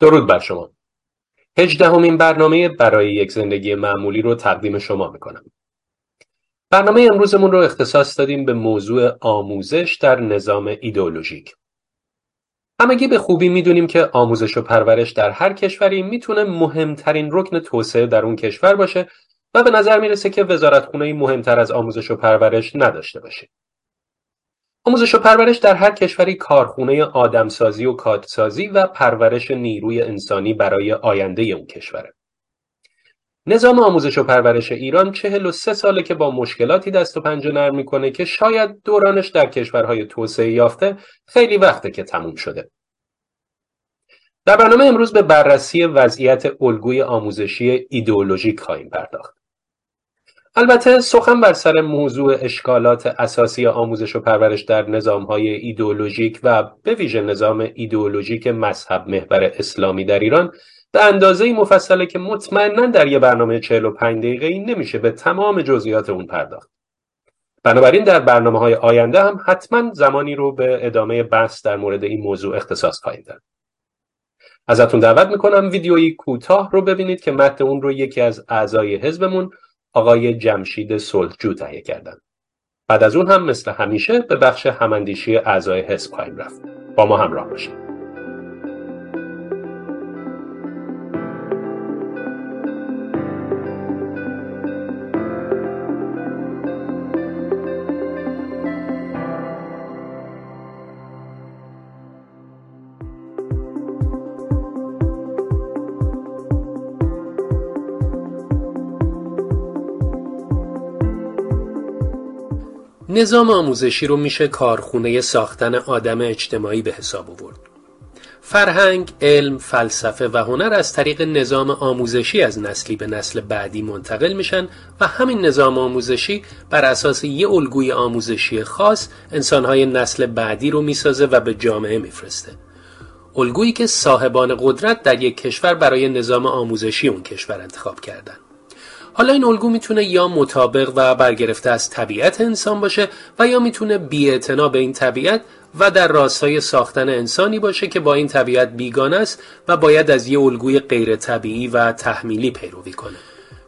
درود بر شما. هجدهمین برنامه برای یک زندگی معمولی رو تقدیم شما می‌کنم. برنامه امروزمون رو اختصاص دادیم به موضوع آموزش در نظام ایدئولوژیک. همگی به خوبی می‌دونیم که آموزش و پرورش در هر کشوری می‌تونه مهمترین رکن توسعه در اون کشور باشه و به نظر می‌رسه که وزارتخونه مهمتر از آموزش و پرورش نداشته باشه. آموزش و پرورش در هر کشوری کارخونه آدمسازی و کادسازی و پرورش نیروی انسانی برای آینده اون کشوره. نظام آموزش و پرورش ایران چهل و سه ساله که با مشکلاتی دست و پنجه نرم می‌کنه که شاید دورانش در کشورهای توسعه یافته خیلی وقته که تموم شده. در برنامه امروز به بررسی وضعیت الگوی آموزشی ایدئولوژیک خواهیم پرداخت. البته سخن بر سر موضوع اشکالات اساسی آموزش و پرورش در نظامهای ایدئولوژیک و به ویژه نظام ایدئولوژیک مذهب محور اسلامی در ایران به اندازه مفصله که مطمئنا در یه برنامه 45 دقیقه ای نمیشه به تمام جزئیات اون پرداخت. بنابراین در برنامه های آینده هم حتما زمانی رو به ادامه بحث در مورد این موضوع اختصاص خواهیم داد. ازتون دعوت می‌کنم ویدیویی کوتاه رو ببینید که متن اون رو یکی از اعضای حزبمون آقای جمشید صلحجو تهیه کردند. بعد از اون هم مثل همیشه به بخش هماندیشی اعضای حزب خواهیم رفت. با ما همراه باشید. نظام آموزشی رو میشه کارخونه ساختن آدم اجتماعی به حساب آورد. فرهنگ، علم، فلسفه و هنر از طریق نظام آموزشی از نسلی به نسل بعدی منتقل میشن و همین نظام آموزشی بر اساس یه الگوی آموزشی خاص انسانهای نسل بعدی رو می‌سازه و به جامعه میفرسته. الگویی که صاحبان قدرت در یک کشور برای نظام آموزشی اون کشور انتخاب کردن. حالا این الگو می‌تونه یا مطابق و برگرفته از طبیعت انسان باشه و یا می‌تونه بیاعتنا به این طبیعت و در راستای ساختن انسانی باشه که با این طبیعت بیگانه است و باید از یه الگوی غیر طبیعی و تحمیلی پیروی کنه.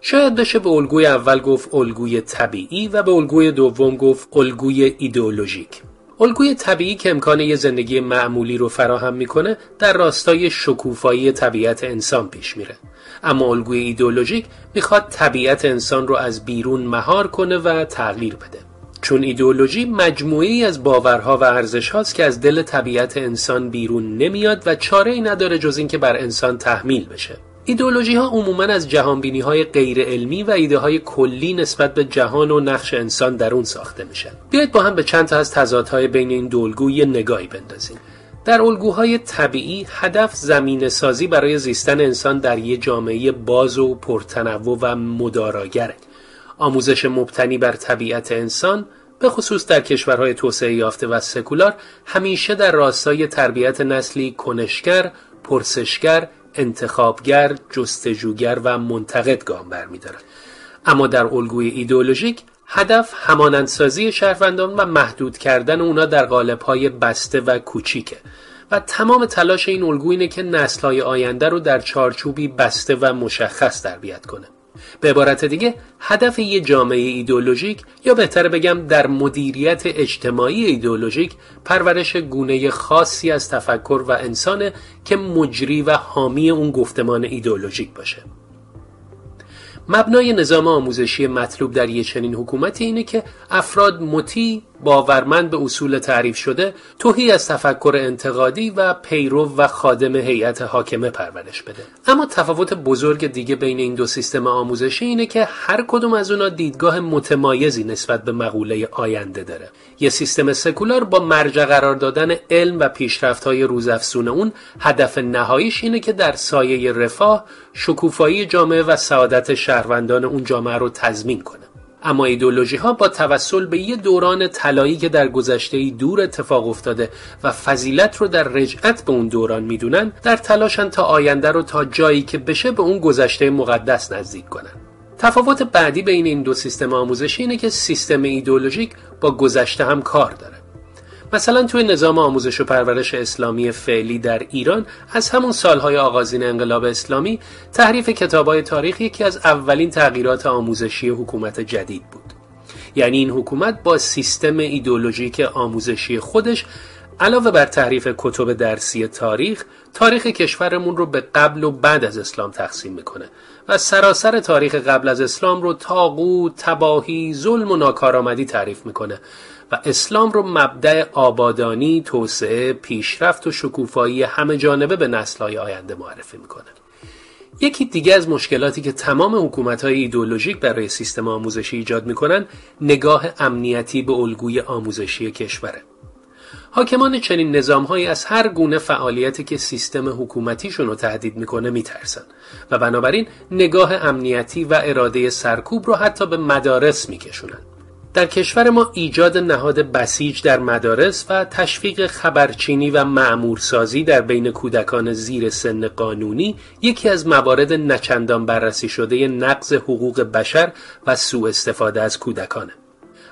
شاید بشه به الگوی اول گفت الگوی طبیعی و به الگوی دوم گفت الگوی ایدئولوژیک. الگوی طبیعی که امکان یه زندگی معمولی رو فراهم می‌کنه در راستای شکوفایی طبیعت انسان پیش میره. اما الگوی ایدئولوژیک می‌خواد طبیعت انسان رو از بیرون مهار کنه و تغییر بده. چون ایدئولوژی مجموعی از باورها و ارزش هاست که از دل طبیعت انسان بیرون نمیاد و چاره ای نداره جز اینکه بر انسان تحمیل بشه. ایدئولوژی ها عموما از جهانبینی های غیر علمی و ایده های کلی نسبت به جهان و نقش انسان در اون ساخته میشن. بیایید با هم به چند تا از تضادهای بین این دو یه نگاهی بندازیم. در الگوهای طبیعی هدف زمین سازی برای زیستن انسان در یک جامعه باز و پرتنوع و مداراگره. آموزش مبتنی بر طبیعت انسان به خصوص در کشورهای توسعه یافته و سکولار همیشه در راستای تربیت نسلی کنشگر، پرسشگر، انتخابگر، جستجوگر و منتقد گام برمیدارد. اما در الگوی ایدئولوژیک هدف همانندسازی شهروندان و محدود کردن اونا در قالب‌های بسته و کوچیکه و تمام تلاش این الگو اینه که نسل‌های آینده رو در چارچوبی بسته و مشخص تربیت کنه به عبارت دیگه هدف یه جامعه ایدولوژیک یا بهتر بگم در مدیریت اجتماعی ایدولوژیک پرورش گونه خاصی از تفکر و انسانه که مجری و حامی اون گفتمان ایدولوژیک باشه. مبنای نظام آموزشی مطلوب در یه چنین حکومتی اینه که افراد مطیع باورمند به اصول تعریف شده توهی از تفکر انتقادی و پیرو و خادم هیئت حاکمه پرورش بده. اما تفاوت بزرگ دیگه بین این دو سیستم آموزشی اینه که هر کدوم از اونا دیدگاه متمایزی نسبت به مقوله آینده داره. یه سیستم سکولار با مرجع قرار دادن علم و پیشرفت های روزافزون اون هدف نهاییش اینه که در سایه رفاه شکوفایی جامعه و سعادت شهروندان اون جامعه رو تضمین کنه. اما ایدولوژی ها با توسل به یه دوران طلایی که در گذشته دور اتفاق افتاده و فضیلت رو در رجعت به اون دوران می‌دونن در تلاشن تا آینده رو تا جایی که بشه به اون گذشته مقدس نزدیک کنن. تفاوت بعدی بین این دو سیستم آموزشی اینه که سیستم ایدولوژیک با گذشته هم کار داره. مثلا توی نظام آموزش و پرورش اسلامی فعلی در ایران از همون سالهای آغازین انقلاب اسلامی تحریف کتابای تاریخ یکی از اولین تغییرات آموزشی حکومت جدید بود. یعنی این حکومت با سیستم ایدولوژیک آموزشی خودش علاوه بر تحریف کتب درسی تاریخ تاریخ کشورمون رو به قبل و بعد از اسلام تقسیم می‌کنه و سراسر تاریخ قبل از اسلام رو تاغوت، تباهی، ظلم و ناکارآمدی تعریف می‌کنه. و اسلام رو مبدع آبادانی، توسعه، پیشرفت و شکوفایی همه جانبه به نسلهای آینده معرفی می‌کنه. یکی دیگه از مشکلاتی که تمام حکومت های ایدولوژیک برای سیستم آموزشی ایجاد می‌کنن نگاه امنیتی به الگوی آموزشی کشوره. حاکمان چنین نظامهایی از هر گونه فعالیتی که سیستم حکومتیشون رو تهدید می‌کنه میترسن و بنابراین نگاه امنیتی و اراده سرکوب رو حتی به مدارس میکشونن. در کشور ما ایجاد نهاد بسیج در مدارس و تشویق خبرچینی و معمورسازی در بین کودکان زیر سن قانونی یکی از موارد نچندان بررسی شده نقض حقوق بشر و سوء استفاده از کودکانه.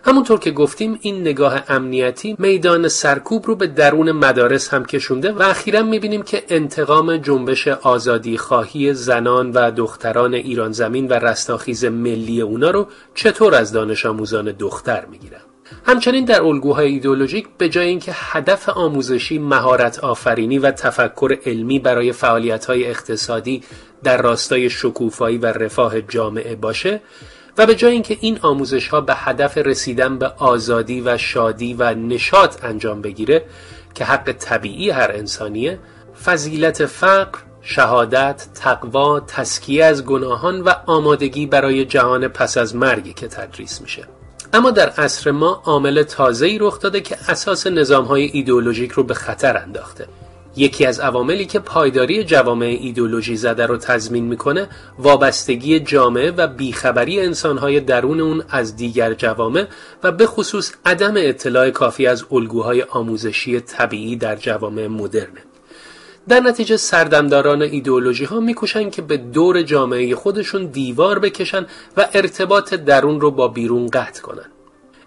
همونطور که گفتیم این نگاه امنیتی میدان سرکوب رو به درون مدارس هم کشونده و اخیرا می‌بینیم که انتقام جنبش آزادی خواهی زنان و دختران ایران زمین و رستاخیز ملی اونا رو چطور از دانش آموزان دختر می‌گیرن؟ همچنین در الگوهای ایدولوژیک به جای اینکه هدف آموزشی مهارت آفرینی و تفکر علمی برای فعالیت‌های اقتصادی در راستای شکوفایی و رفاه جامعه باشه و به جای اینکه این آموزش ها به هدف رسیدن به آزادی و شادی و نشاط انجام بگیره که حق طبیعی هر انسانیه فضیلت فقر شهادت، تقوا، تسکیه از گناهان و آمادگی برای جهان پس از مرگی که تدریس میشه. اما در عصر ما عامل تازه‌ای رخ داده که اساس نظام‌های ایدئولوژیک رو به خطر انداخته. یکی از عواملی که پایداری جوامع ایدولوژی زده رو تضمین می‌کنه وابستگی جامعه و بیخبری انسانهای درون اون از دیگر جوامع و به خصوص عدم اطلاع کافی از الگوهای آموزشی طبیعی در جوامع مدرنه در نتیجه سردمداران ایدئولوژی ها میکوشن که به دور جامعه خودشون دیوار بکشن و ارتباط درون رو با بیرون قطع کنن.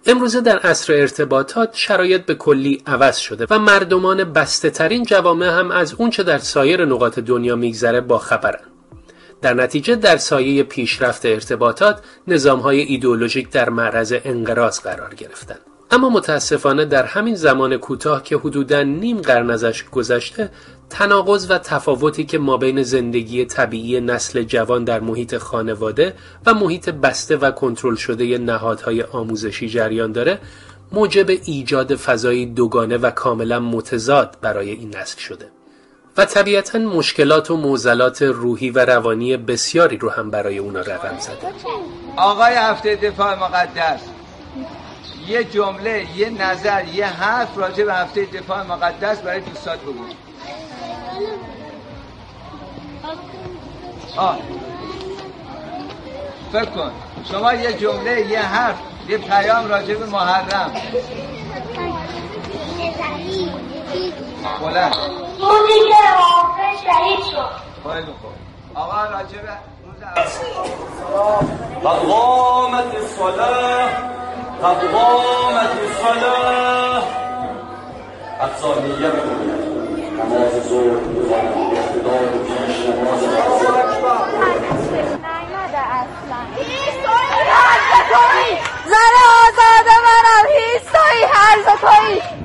امروزه در عصر ارتباطات شرایط به کلی عوض شده و مردمان بسته ترین جوامع هم از اونچه در سایر نقاط دنیا میگذره با خبرن. در نتیجه در سایه پیشرفت ارتباطات نظامهای ایدئولوژیک در معرض انقراض قرار گرفتند. اما متاسفانه در همین زمان کوتاه که حدوداً نیم قرن ازش گذشته تناقض و تفاوتی که ما بین زندگی طبیعی نسل جوان در محیط خانواده و محیط بسته و کنترل شده نهادهای آموزشی جریان داره موجب ایجاد فضایی دوگانه و کاملا متضاد برای این نسل شده. و طبیعتا مشکلات و موزلات روحی و روانی بسیاری رو هم برای اونا رقم زده. آقای هفته دفاع مقدس. یه جمله یه نظر یه حرف راجع به هفته دفاع مقدس برای دوستات بگو. آه. فکر کن. شما یه جمله یه حرف یه پیام راجع به محرم. بلند. روزی که شهید شد خیلی خوب. آقا راجع به روز قد قامت الصلاة قد قامت الصلاة افزانیت نماز ظهر بزنم اقتدار پیش نماز زن آزاد منم هیچ توی هر توی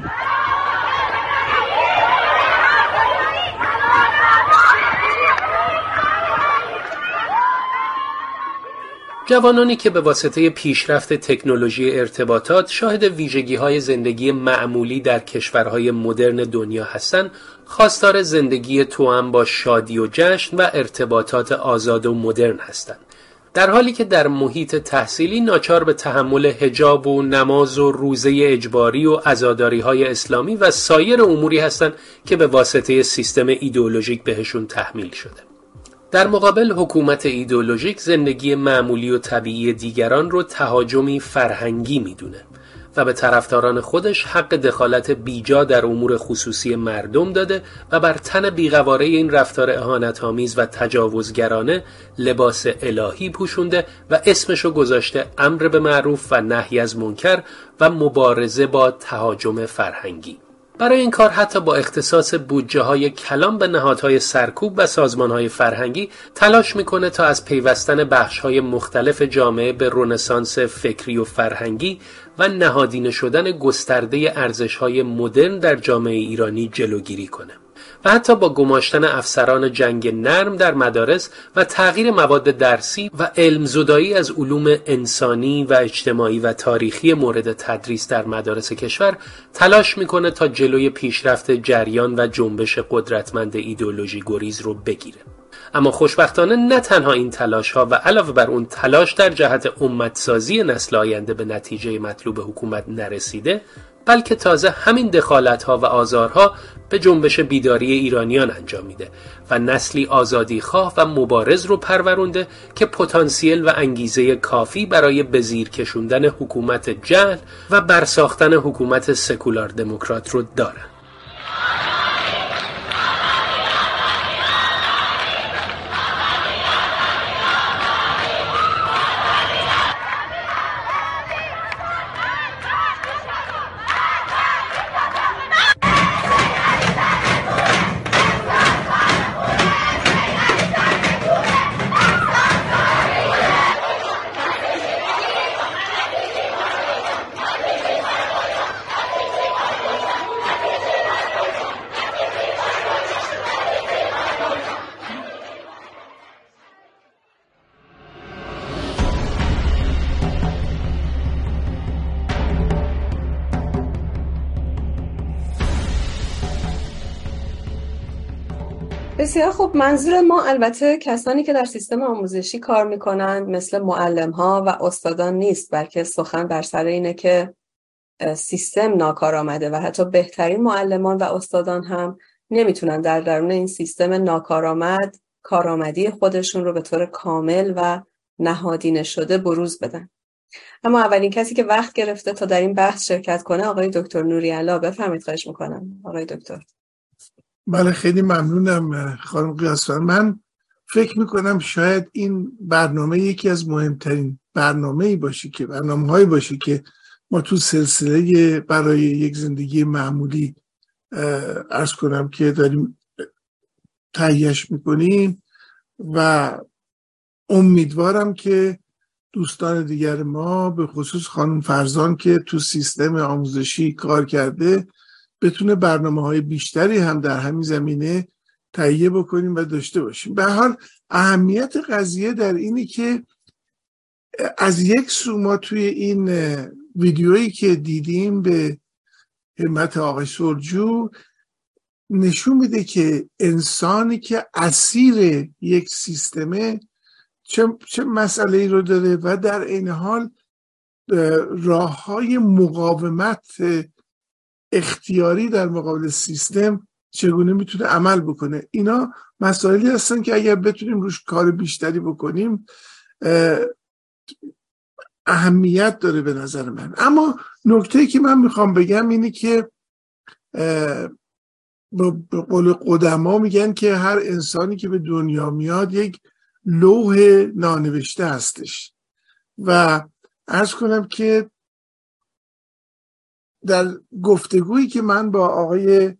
جوانانی که به واسطه پیشرفت تکنولوژی ارتباطات شاهد ویژگی های زندگی معمولی در کشورهای مدرن دنیا هستند خواستار زندگی توأم با شادی و جشن و ارتباطات آزاد و مدرن هستند. در حالی که در محیط تحصیلی ناچار به تحمل هجاب و نماز و روزه اجباری و ازاداری های اسلامی و سایر اموری هستند که به واسطه سیستم ایدئولوژیک بهشون تحمیل شده. در مقابل حکومت ایدولوژیک زندگی معمولی و طبیعی دیگران رو تهاجمی فرهنگی می‌دونه و به طرفداران خودش حق دخالت بیجا در امور خصوصی مردم داده و بر تن بیغواره این رفتار اهانتآمیز و تجاوزگرانه لباس الهی پوشونده و اسمشو گذاشته امر به معروف و نهی از منکر و مبارزه با تهاجم فرهنگی. برای این کار حتی با اختصاص بودجه های کلام به نهادهای سرکوب و سازمان های فرهنگی تلاش می‌کنه تا از پیوستن بخش های مختلف جامعه به رونسانس فکری و فرهنگی و نهادینه شدن گسترده ارزش های مدرن در جامعه ایرانی جلوگیری کنه. و حتی با گماشتن افسران جنگ نرم در مدارس و تغییر مواد درسی و علم زدایی از علوم انسانی و اجتماعی و تاریخی مورد تدریس در مدارس کشور تلاش می‌کنه تا جلوی پیشرفت جریان و جنبش قدرتمند ایدولوژی گریز رو بگیره. اما خوشبختانه نه تنها این تلاش ها و علاوه بر اون تلاش در جهت امتسازی نسل آینده به نتیجه مطلوب حکومت نرسیده بلکه تازه همین دخالت ها و آزارها به جنبش بیداری ایرانیان انجام میده و نسلی آزادی خواه و مبارز رو پرورونده که پتانسیل و انگیزه کافی برای بزیر کشوندن حکومت جهل و برساختن حکومت سکولار دموکرات رو دارن. بسیار خب منظور ما البته کسانی که در سیستم آموزشی کار می‌کنند مثل معلم ها و استادان نیست بلکه سخن بر سر اینه که سیستم ناکار آمده و حتی بهترین معلمان و استادان هم نمی‌تونن در درون این سیستم ناکارآمد کارآمدی خودشون رو به طور کامل و نهادینه شده بروز بدن. اما اولین کسی که وقت گرفته تا در این بحث شرکت کنه آقای دکتر نوری الله بفرمایید خواهش می‌کنم. آقای دکتر. بله خیلی ممنونم خانم قیاسفر من فکر می‌کنم شاید این برنامه یکی از مهمترین برنامه ای باشه که برنامه هایی باشه که ما تو سلسله برای یک زندگی معمولی ارز کنم که داریم تهیهش می‌کنیم و امیدوارم که دوستان دیگر ما به خصوص خانم فرزان که تو سیستم آموزشی کار کرده بتونه برنامه های بیشتری هم در همین زمینه تهیه بکنیم و داشته باشیم. به حال اهمیت قضیه در اینی که از یک سو ما توی این ویدیویی که دیدیم به همت آقای سرجو نشون میده که انسانی که اسیر یک سیستمه چه, چه مسئله ای رو داره و در این حال راه های مقاومت اختیاری در مقابل سیستم چگونه می‌تونه عمل بکنه؟ اینا مسائلی هستن که اگر بتونیم روش کار بیشتری بکنیم اهمیت داره به نظر من. اما نکته که من می‌خوام بگم اینه که به قول قدما میگن که هر انسانی که به دنیا میاد یک لوح نانوشته هستش. و ارز کنم که در گفتگویی که من با آقای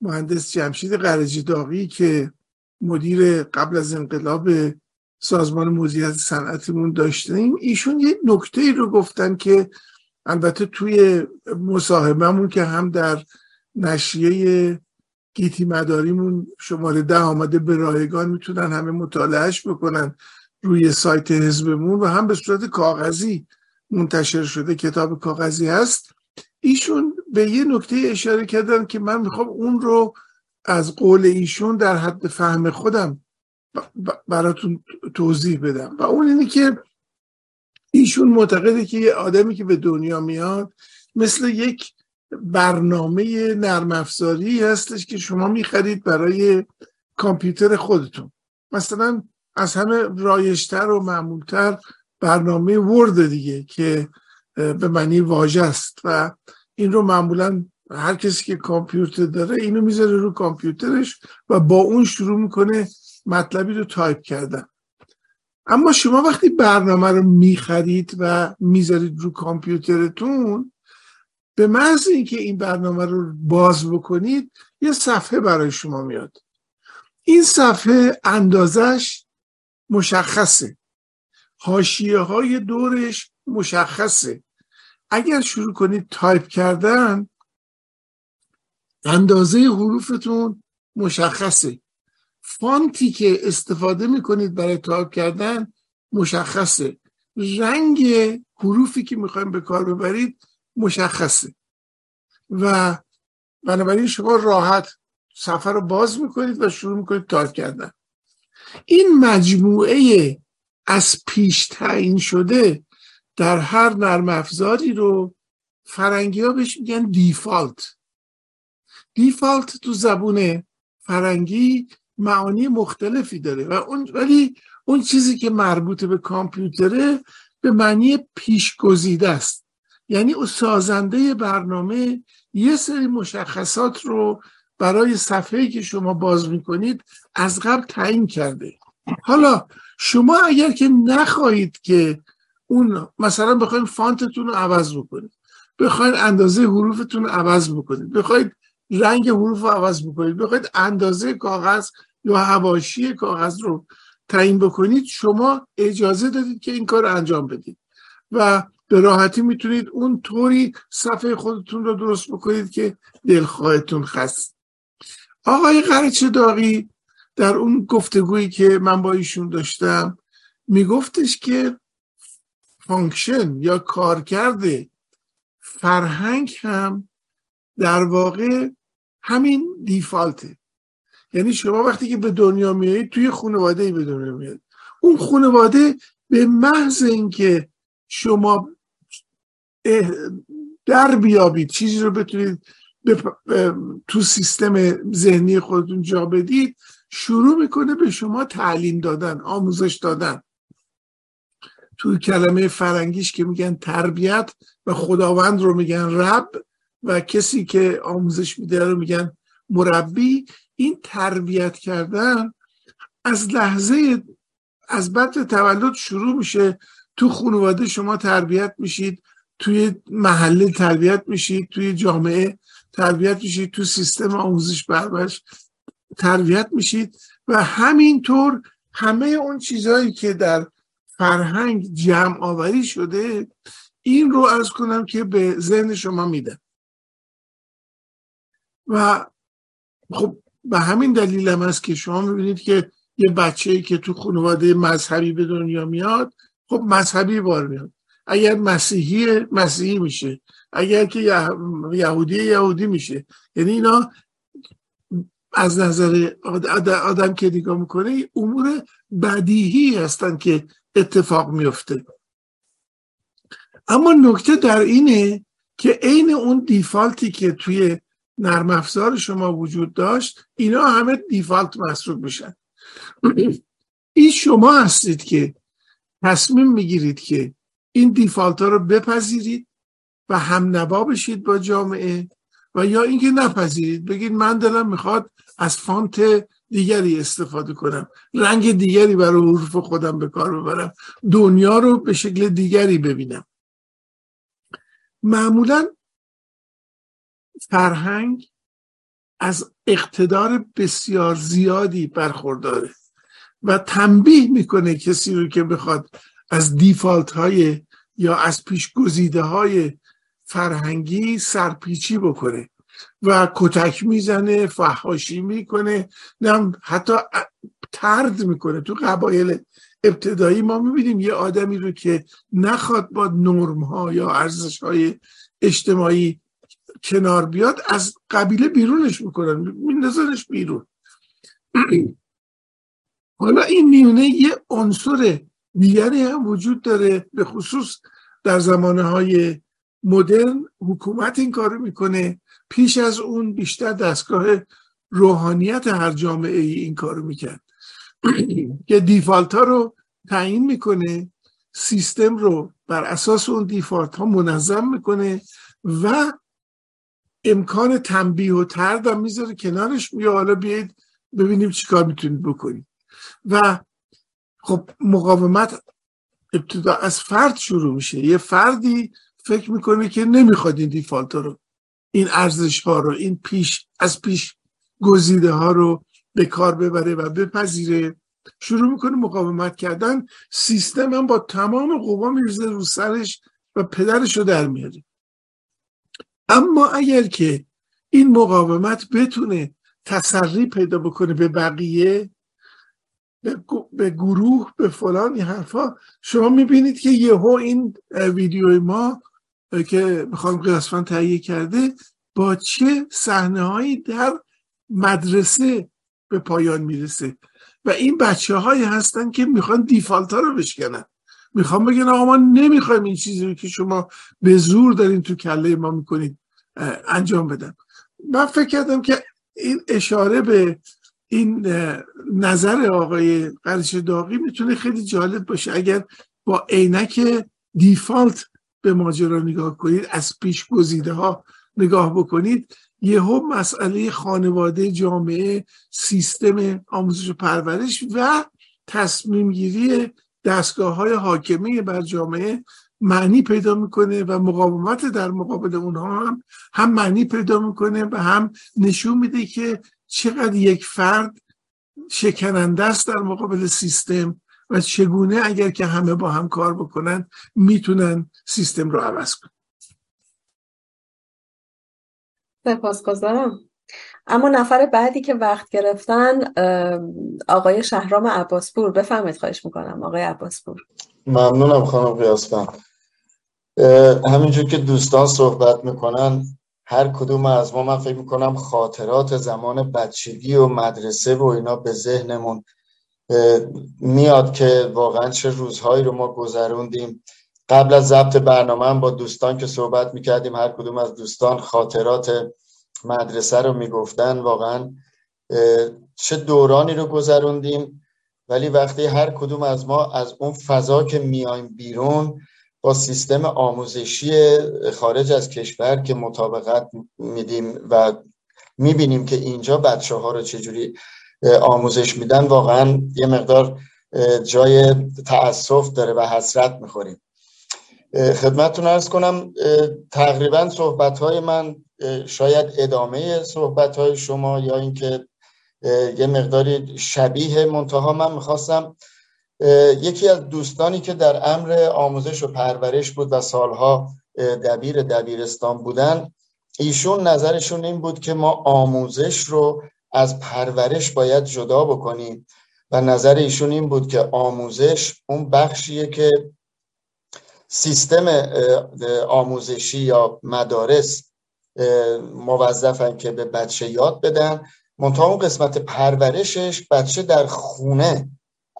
مهندس جمشید قرجی داغی که مدیر قبل از انقلاب سازمان موزیت صنعتمون داشتیم ایشون یه نکته ای رو گفتن که البته توی مصاحبهمون که هم در نشریه گیتی مداریمون شماره ده آمده به رایگان می‌تونن همه مطالعهش بکنن روی سایت حزبمون و هم به صورت کاغذی منتشر شده کتاب کاغذی هست. ایشون به یه نکته اشاره کردن که من می‌خوام اون رو از قول ایشون در حد فهم خودم براتون توضیح بدم. و اون اینه که ایشون معتقده که یه آدمی که به دنیا میاد مثل یک برنامه نرم افزاری هستش که شما می‌خرید برای کامپیوتر خودتون. مثلا از همه رایج‌تر و معمولتر برنامه Word دیگه که به معنی واژه است. و این رو معمولا هر کسی که کامپیوتر داره اینو می‌ذاره رو کامپیوترش و با اون شروع می‌کنه مطلبی رو تایپ کردن. اما شما وقتی برنامه رو می‌خرید و می‌ذارید رو کامپیوترتون به محض اینکه این برنامه رو باز بکنید یه صفحه برای شما میاد. این صفحه اندازش مشخصه. حاشیه های دورش مشخصه. اگر شروع کنید تایپ کردن اندازه حروفتون مشخصه. فونتی که استفاده می‌کنید برای تایپ کردن مشخصه. رنگ حروفی که می‌خوایم به کار ببرید مشخصه. و بنابراین شما راحت صفحه رو باز می‌کنید و شروع می‌کنید تایپ کردن. این مجموعه از پیش تعیین شده در هر نرم افزاری رو فرنگی ها بهش میگن default. default تو زبون فرنگی معانی مختلفی داره و اون ولی اون چیزی که مربوط به کامپیوتره به معنی پیشگزیده است. یعنی او سازنده برنامه یه سری مشخصات رو برای صفحه‌ای که شما باز می‌کنید از قبل تعیین کرده. حالا شما اگر که نخواهید که اون مثلا بخواید فانتتون رو عوض بکنید. بخواید اندازه حروفتون رو عوض بکنید. بخواید رنگ حروف رو عوض بکنید. بخواید اندازه کاغذ یا حواشی کاغذ رو تعیین بکنید شما اجازه دارید که این کار انجام بدید. و به راحتی می‌تونید اون طوری صفحه خودتون رو درست بکنید که دلخواهتون هست. آقای قرچه داغی در اون گفتگویی که من با ایشون داشتم میگفتش که function یا کارکرد فرهنگ هم در واقع همین دیفالته. یعنی شما وقتی که به دنیا میایید توی خانواده به دنیا میاد اون خانواده به محض اینکه شما در بیابید چیزی رو بتونید تو سیستم ذهنی خودتون جا بدید شروع می‌کنه به شما تعلیم دادن آموزش دادن. توی کلمه فرنگیش که میگن تربیت و خداوند رو میگن رب و کسی که آموزش میده رو میگن مربی این تربیت کردن از لحظه از بعد تولد شروع میشه. تو خانواده شما تربیت میشید توی محله تربیت میشید توی جامعه تربیت میشید تو سیستم آموزش بربش تربیت میشید و همینطور همه اون چیزهایی که در فرهنگ جمع آوری شده این رو از کنم که به ذهن شما میده. و خب به همین دلیل هم است که شما می‌بینید که یه بچه که تو خانواده مذهبی به دنیا میاد خب مذهبی بار میاد. اگر مسیحی مسیحی میشه. اگر که یهودی یهودی میشه. یعنی اینا از نظر آدم که نگاه می‌کنه امور بدیهی هستن که اتفاق میفته. اما نکته در اینه که عین اون دیفالتی که توی نرم افزار شما وجود داشت اینا همه دیفالت محسوب میشن. این شما هستید که تصمیم می‌گیرید که این دیفالت ها رو بپذیرید و هم نبا بشید با جامعه و یا اینکه نپذیرید. بگید من دلم می‌خواد از فانت دیگری استفاده کنم. رنگ دیگری برای حروف خودم به کار ببرم. دنیا رو به شکل دیگری ببینم. معمولا فرهنگ از اقتدار بسیار زیادی برخورداره و تنبیه می‌کنه کسی رو که بخواد از دیفالت های یا از پیش گزیده های فرهنگی سرپیچی بکنه. و کتک می‌زنه فحاشی می‌کنه نه حتی ترد می‌کنه. تو قبایل ابتدایی ما می‌بینیم یه آدمی رو که نخواد با نرم ها یا ارزش های اجتماعی کنار بیاد از قبیله بیرونش می‌کنن میندازنش بیرون. حالا این میونه یه عنصر دیگری هم وجود داره به خصوص در زمانه های مدرن حکومت این کارو می‌کنه. پیش از اون بیشتر دستگاه روحانیت هر جامعه ای این کارو می‌کرد. که دیفالت ها رو تعیین می‌کنه سیستم رو بر اساس اون دیفالت ها منظم می‌کنه و امکان تنبیه و تردم می‌ذاره کنارش. میگه حالا بیاید ببینیم چیکار می‌تونید بکنید. و خب مقاومت ابتدا از فرد شروع میشه. یه فردی فکر می‌کنه که نمی‌خواد این دیفالت رو این ارزش ها رو این پیش از پیش گزیده ها رو به کار ببره و بپذیره؟ شروع می‌کنه مقاومت کردن. سیستم هم با تمام قوا میرزه رو سرش و پدرش رو در میاره. اما اگر که این مقاومت بتونه تسری پیدا بکنه به بقیه به گروه به فلان این حرفا شما می‌بینید که یهو این ویدیوی ما که می‌خوام قسمت تهیه کرده با چه صحنه هایی در مدرسه به پایان می‌رسه؟ و این بچه هایی هستن که می‌خوان دیفالت ها رو بشکنن. می‌خوام بگن آقا ما نمی‌خوایم این چیزی رو که شما به زور دارین تو کله ما می‌کنید انجام بدن من فکر کردم که این اشاره به این نظر آقای قرش داغی می‌تونه خیلی جالب باشه. اگر با عینک دیفالت به ماجرا نگاه کنید از پیش گزیده ها نگاه بکنید. یهو مسئله خانواده جامعه سیستم آموزش و پرورش و تصمیم گیری دستگاه های حاکمه بر جامعه معنی پیدا می‌کنه و مقاومت در مقابل اونها هم هم معنی پیدا می‌کنه و هم نشون میده که چقدر یک فرد شکننده است در مقابل سیستم. و چگونه اگر که همه با هم کار بکنن می‌تونن سیستم رو عوض کنن. سپاسگزارم. اما نفر بعدی که وقت گرفتن آقای شهرام عباسپور. بفهمید خواهش می‌کنم آقای عباسپور. ممنونم خانم قیاسفند. همینجور که دوستان صحبت می‌کنن هر کدوم از ما من فکر می‌کنم خاطرات زمان بچگی و مدرسه و اینا به ذهنمون میاد که واقعا چه روزهایی رو ما گذروندیم. قبل از ضبط برنامه هم با دوستان که صحبت می‌کردیم هر کدوم از دوستان خاطرات مدرسه رو می‌گفتن. واقعا چه دورانی رو گذروندیم. ولی وقتی هر کدوم از ما از اون فضا که میایم بیرون با سیستم آموزشی خارج از کشور که مطابقت میدیم و می‌بینیم که اینجا بچه ها رو چجوری آموزش میدن واقعا یه مقدار جای تأسف داره و حسرت می‌خوریم. خدمتتون ارز کنم تقریبا صحبت های من شاید ادامه صحبت های شما یا اینکه یه مقداری شبیه منتها من می‌خواستم. یکی از دوستانی که در امر آموزش و پرورش بود و سالها دبیر دبیرستان بودن ایشون نظرشون این بود که ما آموزش رو از پرورش باید جدا بکنیم. و نظر ایشون این بود که آموزش اون بخشیه که سیستم آموزشی یا مدارس موظفن که به بچه یاد بدن. منتها اون قسمت پرورشش بچه در خونه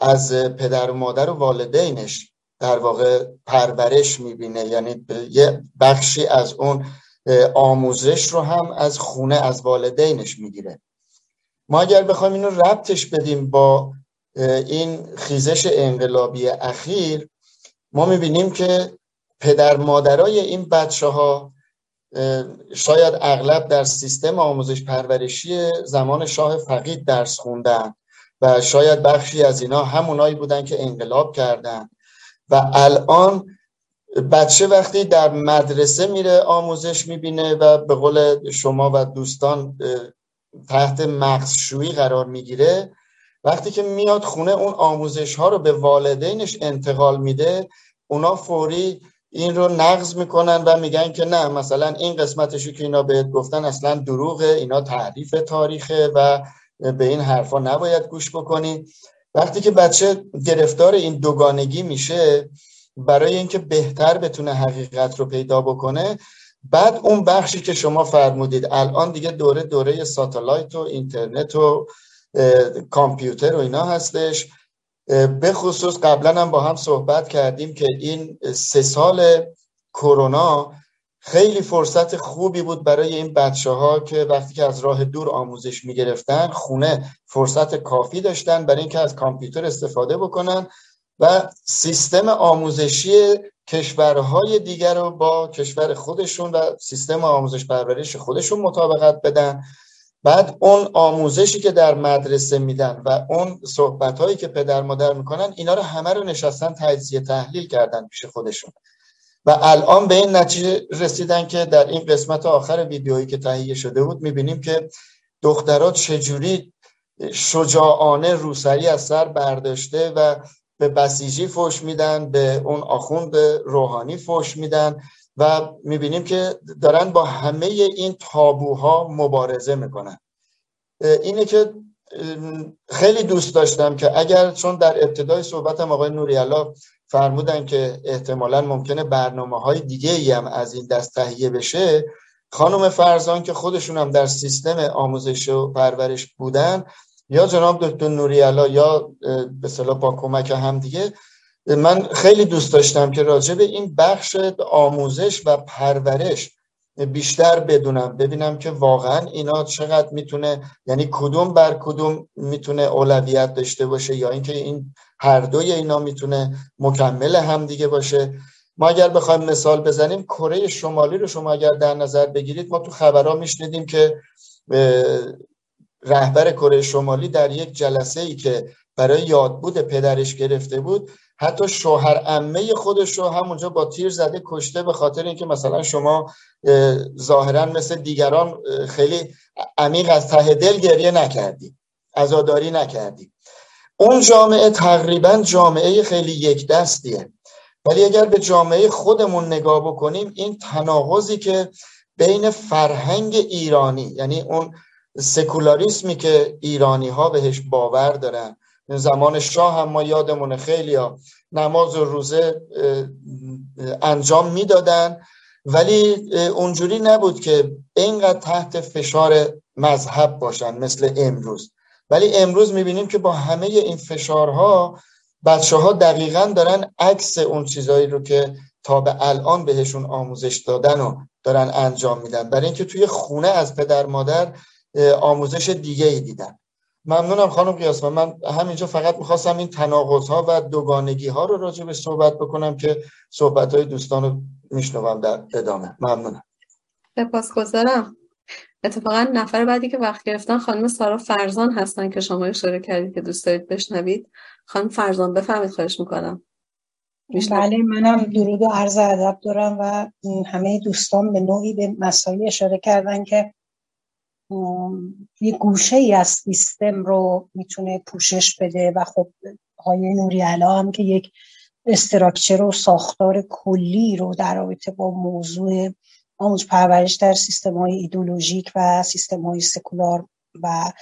از پدر و مادر و والدینش در واقع پرورش می‌بینه. یعنی یه بخشی از اون آموزش رو هم از خونه از والدینش می‌گیره. ما اگر بخوایم اینو ربطش بدیم با این خیزش انقلابی اخیر ما می‌بینیم که پدر مادرای این بچه ها شاید اغلب در سیستم آموزش پرورشی زمان شاه فقید درس خوندن و شاید بخشی از اینا همونایی بودن که انقلاب کردن. و الان بچه وقتی در مدرسه میره آموزش می‌بینه و به قول شما و دوستان تحت مغزشویی قرار می‌گیره. وقتی که میاد خونه اون آموزش ها رو به والدینش انتقال میده اونا فوری این رو نقض می‌کنن و میگن که نه مثلا این قسمتشو که اینا بهت گفتن اصلا دروغه اینا تعریف تاریخه و به این حرفا نباید گوش بکنی. وقتی که بچه گرفتار این دوگانگی میشه برای اینکه بهتر بتونه حقیقت رو پیدا بکنه بعد اون بخشی که شما فرمودید الان دیگه دوره دوره ساتلایت و اینترنت و کامپیوتر و اینا هستش. به خصوص قبلا هم با هم صحبت کردیم که این سه سال کرونا خیلی فرصت خوبی بود برای این بچه ها که وقتی که از راه دور آموزش می گرفتن خونه فرصت کافی داشتن برای اینکه از کامپیوتر استفاده بکنن. و سیستم آموزشی کشورهای دیگر رو با کشور خودشون و سیستم آموزش پرورش خودشون مطابقت بدن. بعد اون آموزشی که در مدرسه میدن و اون صحبت هایی که پدر مادر می‌کنن اینا رو همه رو نشستن تجزیه تحلیل کردن پیش خودشون. و الان به این نتیجه رسیدن که در این قسمت آخر ویدیویی که تهیه شده بود می‌بینیم که دخترات چجوری شجاعانه روسری از سر برداشته و به بسیجی فوش میدن به اون آخوند روحانی فوش میدن و می‌بینیم که دارن با همه این تابوها مبارزه می‌کنن. اینه که خیلی دوست داشتم که اگر چون در ابتدای صحبتم آقای نوریالا فرمودن که احتمالا ممکنه برنامه های دیگه ای هم از این دست تهیه بشه خانم فرزان که خودشون هم در سیستم آموزش و پرورش بودن یا جناب دکتر نوریالا یا به صلاح با کمک هم دیگه من خیلی دوست داشتم که راجع به این بخش آموزش و پرورش بیشتر بدونم. ببینم که واقعا اینا چقدر می‌تونه یعنی کدوم بر کدوم می‌تونه اولویت داشته باشه یا اینکه این هر دوی اینا می‌تونه مکمل هم دیگه باشه. ما اگر بخوایم مثال بزنیم کره شمالی رو شما اگر در نظر بگیرید ما تو خبرها میشنیدیم که رهبر کره شمالی در یک جلسه ای که برای یادبود پدرش گرفته بود حتی شوهر امه خودش رو همونجا با تیر زده کشته به خاطر اینکه مثلا شما ظاهرا مثل دیگران خیلی عمیق از ته دل گریه نکردی ازاداری نکردی. اون جامعه تقریبا جامعه خیلی یک دستیه. ولی اگر به جامعه خودمون نگاه بکنیم این تناقضی که بین فرهنگ ایرانی یعنی اون سکولاریسمی که ایرانی ها بهش باور دارن. زمان شاه هم ما یادمونه خیلی ها نماز و روزه انجام می‌دادن. ولی اونجوری نبود که اینقدر تحت فشار مذهب باشن مثل امروز. ولی امروز می‌بینیم که با همه این فشارها بچه ها دقیقا دارن عکس اون چیزایی رو که تا به الان بهشون آموزش دادن و دارن انجام میدن. برای اینکه توی خونه از پدر مادر آموزش دیگه ای دیدن ممنونم خانم قیاس من همینجا فقط می‌خواستم این تناقض ها و دوگانگی ها رو راجع به صحبت بکنم که صحبت های دوستان رو میشنوم در ادامه. ممنونم. سپاسگزارم. اتفاقا نفر بعدی که وقت گرفتن خانم سارا فرزان هستن که شما اشاره کردید که دوست دارید بشنوید. خانم فرزان بفهمید خواهش می‌کنم. بله منم درود و عرض ادب دارم و همه دوستان به نوعی به مسائل اشاره کردن که یه گوشه ای از سیستم رو می‌تونه پوشش بده و خب های نوری هم که یک استراکچر و ساختار کلی رو در رابطه با موضوع آموز پرورش در سیستم های ایدولوژیک و سیستم های سکولار و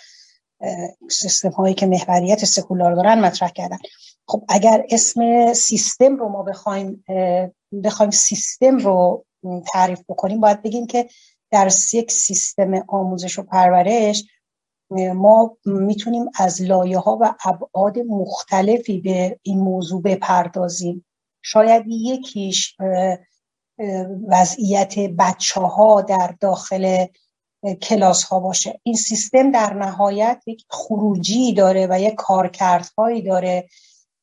سیستم هایی که محوریت سکولار دارن مطرح کردن. خب اگر اسم سیستم رو ما بخوایم بخوایم سیستم رو تعریف بکنیم باید بگیم که در یک سیستم آموزش و پرورش ما می‌تونیم از لایه ها و ابعاد مختلفی به این موضوع بپردازیم. شاید یکیش وضعیت بچه ها در داخل کلاس ها باشه. این سیستم در نهایت یک خروجی داره و یک کارکردهایی داره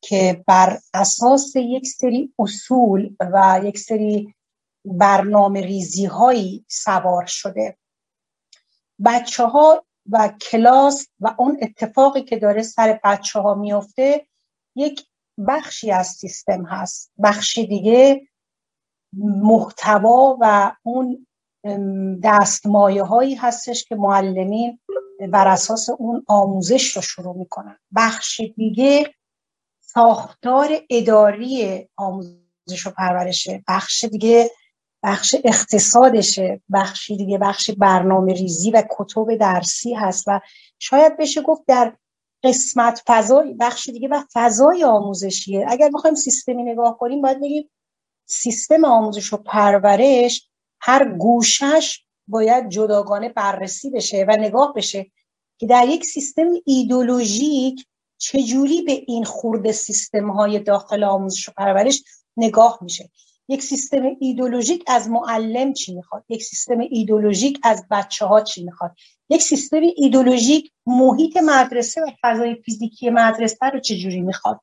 که بر اساس یک سری اصول و یک سری برنامه ریزی هایی سوار شده. بچه ها و کلاس و اون اتفاقی که داره سر بچه ها میفته یک بخشی از سیستم هست. بخشی دیگه محتوا و اون دستمایه هایی هستش که معلمین بر اساس اون آموزش رو شروع می‌کنن. بخش دیگه ساختار اداری آموزش و پرورشه. بخش دیگه بخش اقتصادشه بخشی دیگه بخش برنامه ریزی و کتب درسی هست و شاید بشه گفت در قسمت فضای بخش دیگه و فضای آموزشیه. اگر بخوایم سیستمی نگاه کنیم باید بگیم سیستم آموزش و پرورش هر گوشش باید جداگانه بررسی بشه و نگاه بشه که در یک سیستم ایدولوژیک چجوری به این خورده سیستم های داخل آموزش و پرورش نگاه میشه. یک سیستم ایدولوژیک از معلم چی می‌خواد؟ یک سیستم ایدولوژیک از بچه ها چی می‌خواد؟ یک سیستم ایدولوژیک محیط مدرسه و فضای فیزیکی مدرسه رو چجوری می‌خواد؟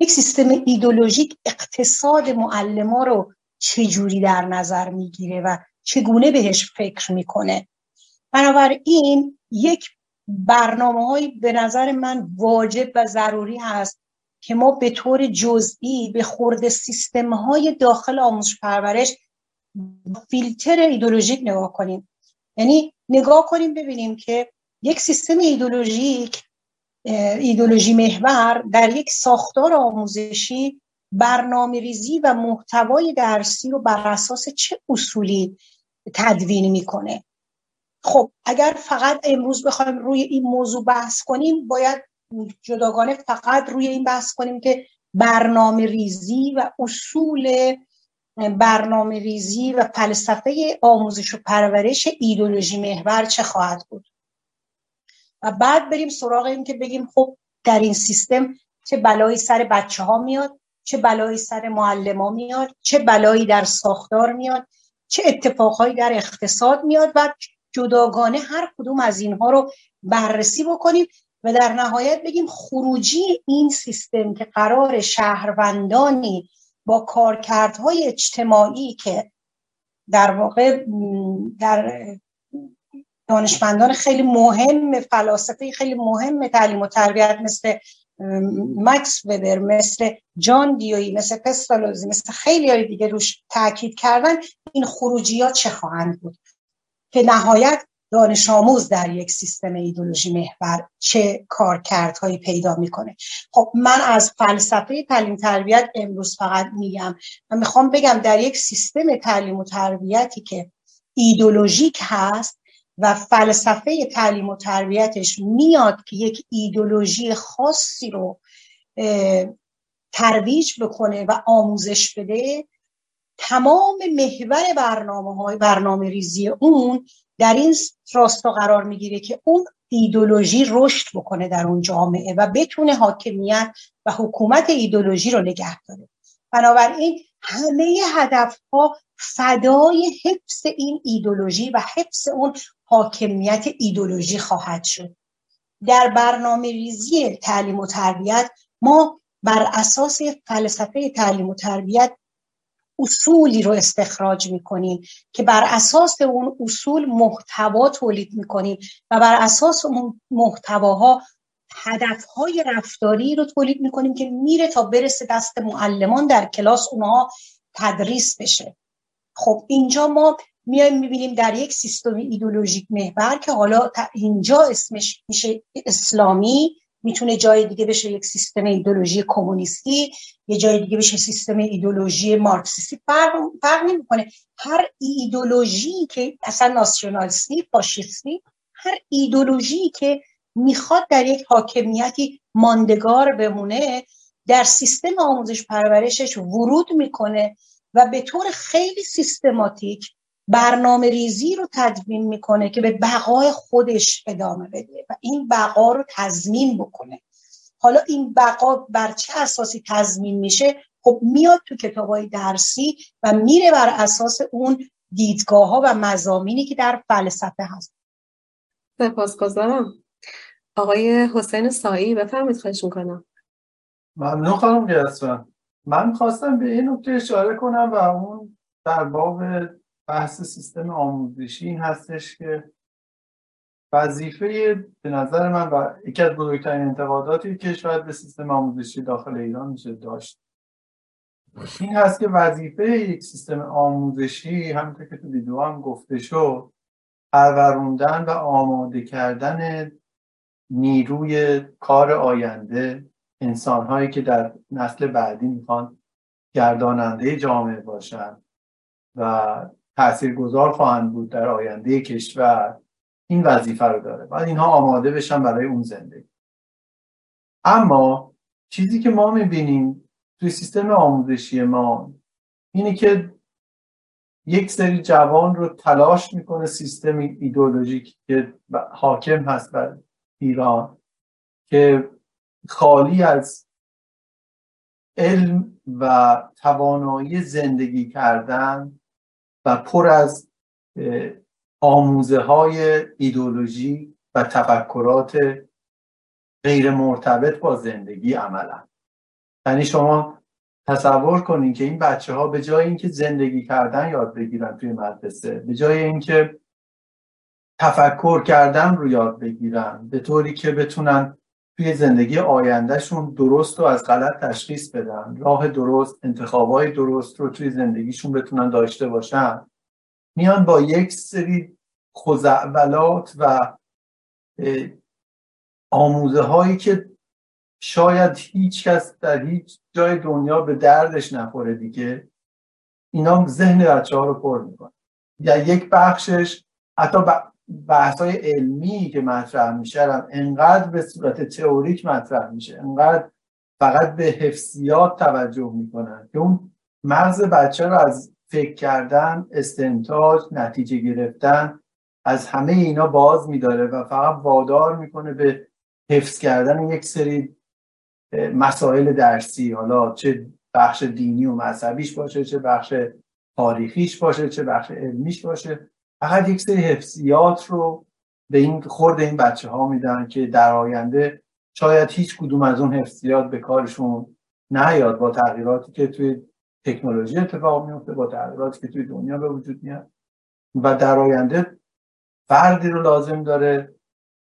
یک سیستم ایدولوژیک اقتصاد معلم ها رو چجوری در نظر می‌گیره و چگونه بهش فکر می‌کنه؟ بنابراین یک برنامه های به نظر من واجب و ضروری هست که ما به طور جزئی به خورده سیستم های داخل آموزش پرورش فیلتر ایدولوژیک نگاه کنیم. یعنی نگاه کنیم ببینیم که یک سیستم ایدولوژیک ایدولوژی محور در یک ساختار آموزشی برنامه ریزی و محتوای درسی رو بر اساس چه اصولی تدوین می‌کنه؟ خب اگر فقط امروز بخوایم روی این موضوع بحث کنیم باید جداگانه فقط روی این بحث کنیم که برنامه ریزی و اصول برنامه ریزی و فلسفه آموزش و پرورش ایدولوژی محور چه خواهد بود؟ و بعد بریم سراغ این که بگیم خب در این سیستم چه بلایی سر بچه ها میاد چه بلایی سر معلم ها میاد چه بلایی در ساختار میاد چه اتفاقهایی در اقتصاد میاد و جداگانه هر کدوم از اینها رو بررسی بکنیم و در نهایت بگیم خروجی این سیستم که قرار شهروندانی با کارکردهای اجتماعی که در واقع در دانشمندان خیلی مهم فلاسفه خیلی مهم تعلیم و تربیت مثل مکس وبر مثل جان دیوی مثل پستالوزی مثل خیلی های دیگه روش تاکید کردن این خروجیات چه خواهند بود. که نهایت دانش آموز در یک سیستم ایدولوژی محور چه کارکردهایی پیدا می‌کنه. خب من از فلسفه تعلیم تربیت امروز فقط میگم. من می‌خوام بگم در یک سیستم تعلیم و تربیتی که ایدولوژیک هست و فلسفه تعلیم و تربیتش میاد که یک ایدولوژی خاصی رو ترویج بکنه و آموزش بده تمام محور برنامه های برنامه ریزی اون در این راستا قرار می‌گیره که اون ایدولوژی رشد بکنه در اون جامعه و بتونه حاکمیت و حکومت ایدولوژی رو نگه داره. بنابراین همه هدف ها فدای حفظ این ایدولوژی و حفظ اون حاکمیت ایدولوژی خواهد شد. در برنامه ریزی تعلیم و تربیت ما بر اساس فلسفه تعلیم و تربیت اصولی رو استخراج می‌کنیم که بر اساس اون اصول محتوا تولید می‌کنیم و بر اساس اون محتواها هدفهای رفتاری رو تولید می‌کنیم که میره تا برسه دست معلمان در کلاس اونها تدریس بشه. خب اینجا ما میایم می‌بینیم در یک سیستم ایدولوژیک محور که حالا اینجا اسمش میشه اسلامی می‌تونه جای دیگه بشه یک سیستم ایدولوژی کمونیستی یه جای دیگه بشه سیستم ایدولوژی مارکسیستی. فرق, فرق نمی‌کنه. هر ایدولوژی که اصلا ناسیونالیستی فاشیستی هر ایدولوژی که می‌خواد در یک حاکمیتی ماندگار بمونه در سیستم آموزش پرورشش ورود می‌کنه و به طور خیلی سیستماتیک برنامه ریزی رو تدوین می‌کنه که به بقای خودش ادامه بده و این بقا رو تضمین بکنه. حالا این بقا بر چه اساسی تضمین میشه؟ خب میاد تو کتاب های درسی و میره بر اساس اون دیدگاه ها و مزامینی که در فلسفه هست. سپاسگزارم. آقای حسین سایی بفرمید خواهش می‌کنم. ممنون خانم قیاسفن من خواستم به این نکته اشاره کنم و اون در باب بحث سیستم آموزشی این هستش که وظیفه به نظر من و یکی از بزرگترین انتقاداتی که شاید به سیستم آموزشی داخل ایران میشه داشت. این هست که وظیفه یک سیستم آموزشی همونطور که تو ویدیو هم گفته شد پروروندن و آماده کردن نیروی کار آینده انسانهایی که در نسل بعدی می‌خوان گرداننده جامعه باشن و تاثیرگذار خواهند بود در آینده کشور. این وظیفه رو داره. باید اینها آماده بشن برای اون زندگی. اما چیزی که ما می‌بینیم توی سیستم آموزشی ما اینه که یک سری جوان رو تلاش می‌کنه سیستم ایدولوژیک که حاکم هست بر ایران که خالی از علم و توانایی زندگی کردن و پر از آموزه های ایدولوژی و تفکرات غیر مرتبط با زندگی عملا. یعنی شما تصور کنین که این بچه ها به جای اینکه زندگی کردن یاد بگیرن توی مدرسه به جای اینکه تفکر کردن رو یاد بگیرن به طوری که بتونن توی زندگی آیندهشون درست و از غلط تشخیص بدن. راه درست انتخابای درست رو توی زندگیشون بتونن داشته باشن. میان با یک سری خزعولات و آموزه هایی که شاید هیچ کس در هیچ جای دنیا به دردش نخوره دیگه اینا ذهن بچه ها رو پر می‌کنه. یا یک بخشش حتی بحث های علمی که مطرح میشه انقدر به صورت تئوریک مطرح میشه انقدر فقط به حفظیات توجه می‌کنن که اون مغز بچه رو از فکر کردن استنتاج نتیجه گرفتن از همه اینا باز میداره و فقط وادار می‌کنه به حفظ کردن یک سری مسائل درسی حالا چه بخش دینی و مذهبیش باشه چه بخش تاریخیش باشه چه بخش علمیش باشه. فقط یک سری حفظیات رو به این خورد این بچه ها میدن که در آینده شاید هیچ کدوم از اون حفظیات به کارشون نیاد با تغییراتی که توی تکنولوژی اتفاق میفته با تغییراتی که توی دنیا به وجود میاد. و در آینده فردی رو لازم داره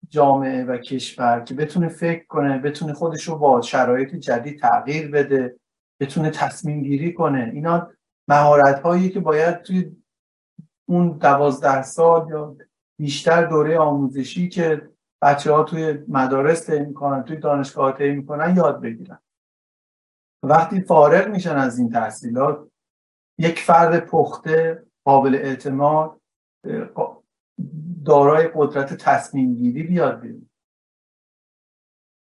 جامعه و کشور که بتونه فکر کنه بتونه خودش رو با شرایط جدید تغییر بده بتونه تصمیم گیری کنه. اینا مهارت هایی که باید توی اون دوازده سال یا بیشتر دوره آموزشی که بچه ها توی مدارس طی می‌کنن توی دانشگاه طی می‌کنن یاد بگیرن. وقتی فارغ میشن از این تحصیلات یک فرد پخته قابل اعتماد دارای قدرت تصمیم گیری بیاد بیرون.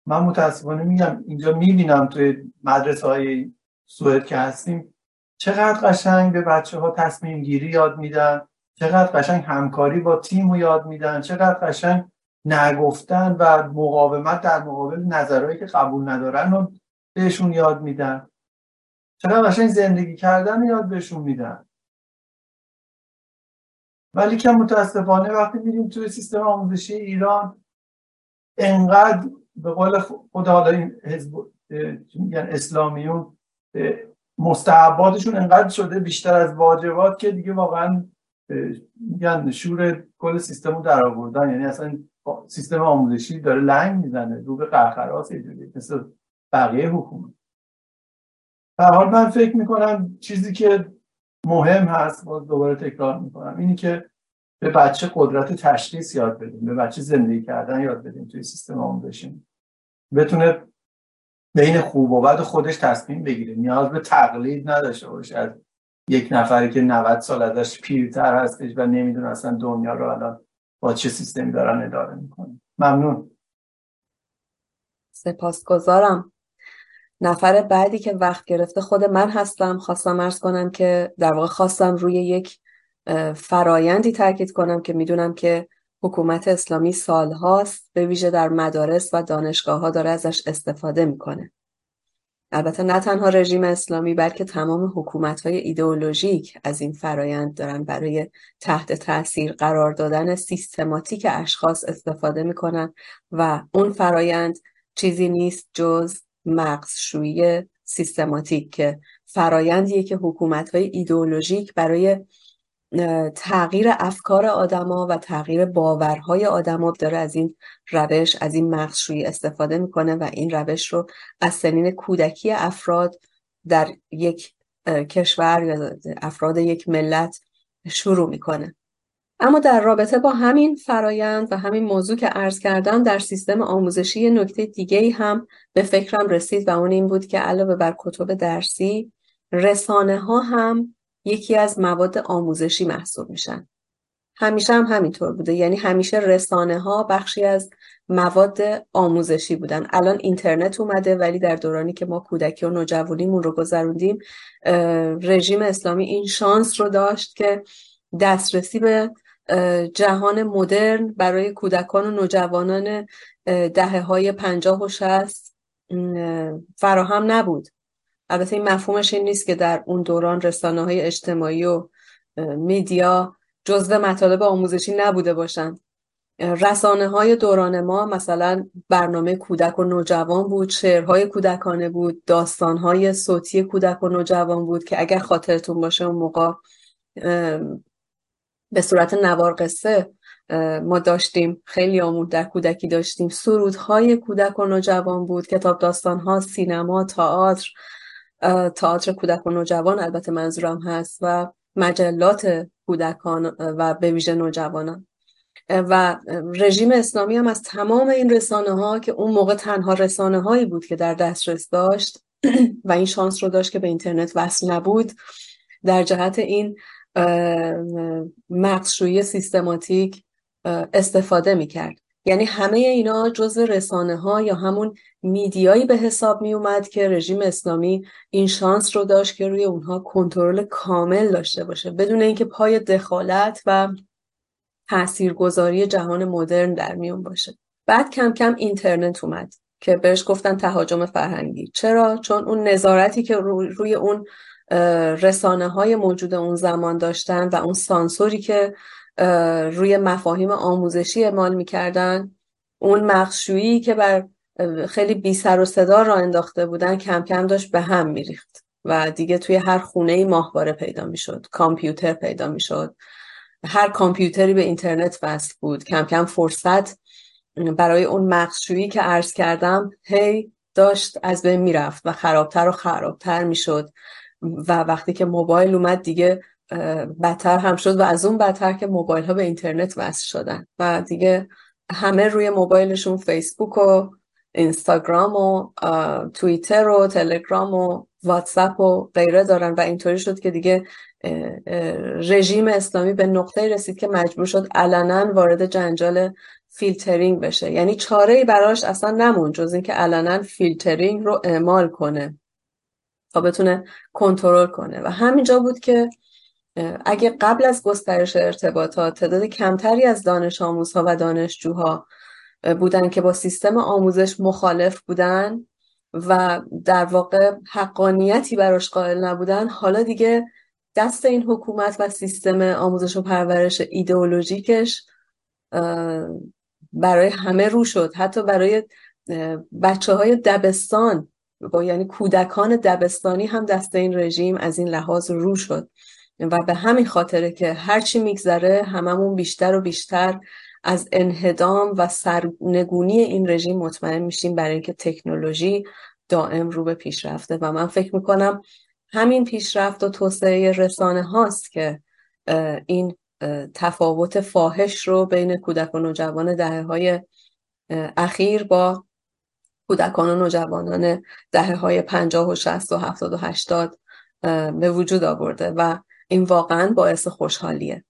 من متاسفانه میگم اینجا می‌بینم توی مدرسه های سوئد که هستیم چقدر قشنگ به بچه ها تصمیم گیری یاد میدن. چقدر قشنگ همکاری با تیم رو یاد میدن چقدر قشنگ نگفتن و مقاومت در مقابل نظرهایی که قبول ندارن رو بهشون یاد میدن. چقدر قشنگ زندگی کردن یاد بهشون میدن. ولی که متاسفانه وقتی میریم توی سیستم آموزشی ایران انقدر به قول خود حالا این حزب یعنی اسلامیون مستحباتشون انقدر شده بیشتر از واجبات که دیگه واقعا میگن شور کل سیستم رو در آوردن. یعنی اصلا سیستم آموزشی داره لنگ می‌زنه رو به قرقراس مثل بقیه حکومت. در حال من فکر می‌کنم چیزی که مهم هست باز دوباره تکرار می‌کنم اینی که به بچه قدرت تشخیص یاد بدیم به بچه زندگی کردن یاد بدیم توی سیستم آموزشی. بتونه بین خوب و بد خودش تصمیم بگیره. نیاز به تقلید نداشته باشه. یک نفری که 90 سال ازش پیرتر هستش و نمی‌دونه اصلا دنیا رو الان با چه سیستمی دارن اداره می‌کنه. ممنون. سپاسگزارم. نفر بعدی که وقت گرفته خود من هستم. خواستم ارز کنم که در واقع خواستم روی یک فرایندی تاکید کنم که می‌دونم که حکومت اسلامی سالهاست به ویژه در مدارس و دانشگاه ها داره ازش استفاده می‌کنه. البته نه تنها رژیم اسلامی بلکه تمام حکومت های ایدئولوژیک از این فرایند دارن برای تحت تاثیر قرار دادن سیستماتیک اشخاص استفاده می‌کنن و اون فرایند چیزی نیست جز مغزشویی سیستماتیک که فرایندیه که حکومت های ایدئولوژیک برای تغییر افکار آدما و تغییر باورهای آدما داره از این روش از این مغزشویی استفاده می‌کنه و این روش رو از سنین کودکی افراد در یک کشور یا افراد یک ملت شروع می‌کنه. اما در رابطه با همین فرایند و همین موضوع که عرض کردم در سیستم آموزشی نکته دیگه هم به فکرم رسید و اون این بود که علاوه بر کتب درسی رسانه ها هم یکی از مواد آموزشی محسوب میشن. همیشه هم همینطور بوده. یعنی همیشه رسانه ها بخشی از مواد آموزشی بودن. الان اینترنت اومده ولی در دورانی که ما کودکی و نوجوانیمون رو گذروندیم رژیم اسلامی این شانس رو داشت که دسترسی به جهان مدرن برای کودکان و نوجوانان دهه های پنجاه و شست فراهم نبود. البته این مفهومش این نیست که در اون دوران رسانه های اجتماعی و میدیا جزو مطالب آموزشی نبوده باشند رسانه های دوران ما مثلا برنامه کودک و نوجوان بود شعرهای کودکانه بود داستانهای صوتی کودک و نوجوان بود که اگر خاطرتون باشه اون موقع به صورت نوار قصه ما داشتیم خیلی آمون در کودکی داشتیم. سرودهای کودک و نوجوان بود کتاب داستانها سینما تئاتر تئاتر کودک و نوجوان البته منظورم هست و مجلات کودکان و به ویژه نوجوانان. و رژیم اسلامی هم از تمام این رسانه ها که اون موقع تنها رسانه هایی بود که در دسترس داشت و این شانس رو داشت که به اینترنت وصل نبود در جهت این مقصوی سیستماتیک استفاده می‌کرد. یعنی همه اینا جز رسانه ها یا همون میدیایی به حساب می اومد که رژیم اسلامی این شانس رو داشت که روی اونها کنترل کامل داشته باشه بدون اینکه پای دخالت و تاثیرگذاری جهان مدرن در میون باشه. بعد کم کم اینترنت اومد که بهش گفتن تهاجم فرهنگی. چرا؟ چون اون نظارتی که روی اون رسانه های موجود اون زمان داشتن و اون سانسوری که روی مفاهیم آموزشی اعمال می‌کردن. اون مخشویی که بر خیلی بی سر و صدا را انداخته بودن کم کم داشت به هم میریخت و دیگه توی هر خونه ماهواره پیدا می‌شد کامپیوتر پیدا می‌شد. هر کامپیوتری به اینترنت وصل بود. کم کم فرصت برای اون مخشویی که عرض کردم هی داشت از بین می‌رفت و خرابتر و خرابتر می‌شد. و وقتی که موبایل اومد دیگه بدتر هم شد و از اون بدتر که موبایل ها به اینترنت وصل شدن. و دیگه همه روی موبایلشون فیسبوک و اینستاگرام و توییتر و تلگرام و واتساپ و غیره دارن و اینطوری شد که دیگه رژیم اسلامی به نقطه رسید که مجبور شد علنا وارد جنجال فیلترینگ بشه. یعنی چاره ای براش اصلا نموند جز اینکه علنا فیلترینگ رو اعمال کنه تا بتونه کنترل کنه. و همینجا بود که اگه قبل از گسترش ارتباطات تعداد کمتری از دانش آموزها و دانشجوها بودن که با سیستم آموزش مخالف بودن و در واقع حقانیتی براش قائل نبودن حالا دیگه دست این حکومت و سیستم آموزش و پرورش ایدئولوژیکش برای همه رو شد. حتی برای بچه های دبستان با یعنی کودکان دبستانی هم دست این رژیم از این لحاظ رو شد. و به همین خاطره که هرچی میگذره هممون بیشتر و بیشتر از انهدام و سرنگونی این رژیم مطمئن میشیم برای اینکه تکنولوژی دائم رو به پیشرفته. و من فکر می‌کنم همین پیشرفت و توسعه رسانه هاست که این تفاوت فاحش رو بین کودک و نوجوان دهه های اخیر با کودکان و نوجوانان دهه های پنجاه و شست و هفتاد و هشتاد به وجود آورده. و این واقعا باعث خوشحالیه.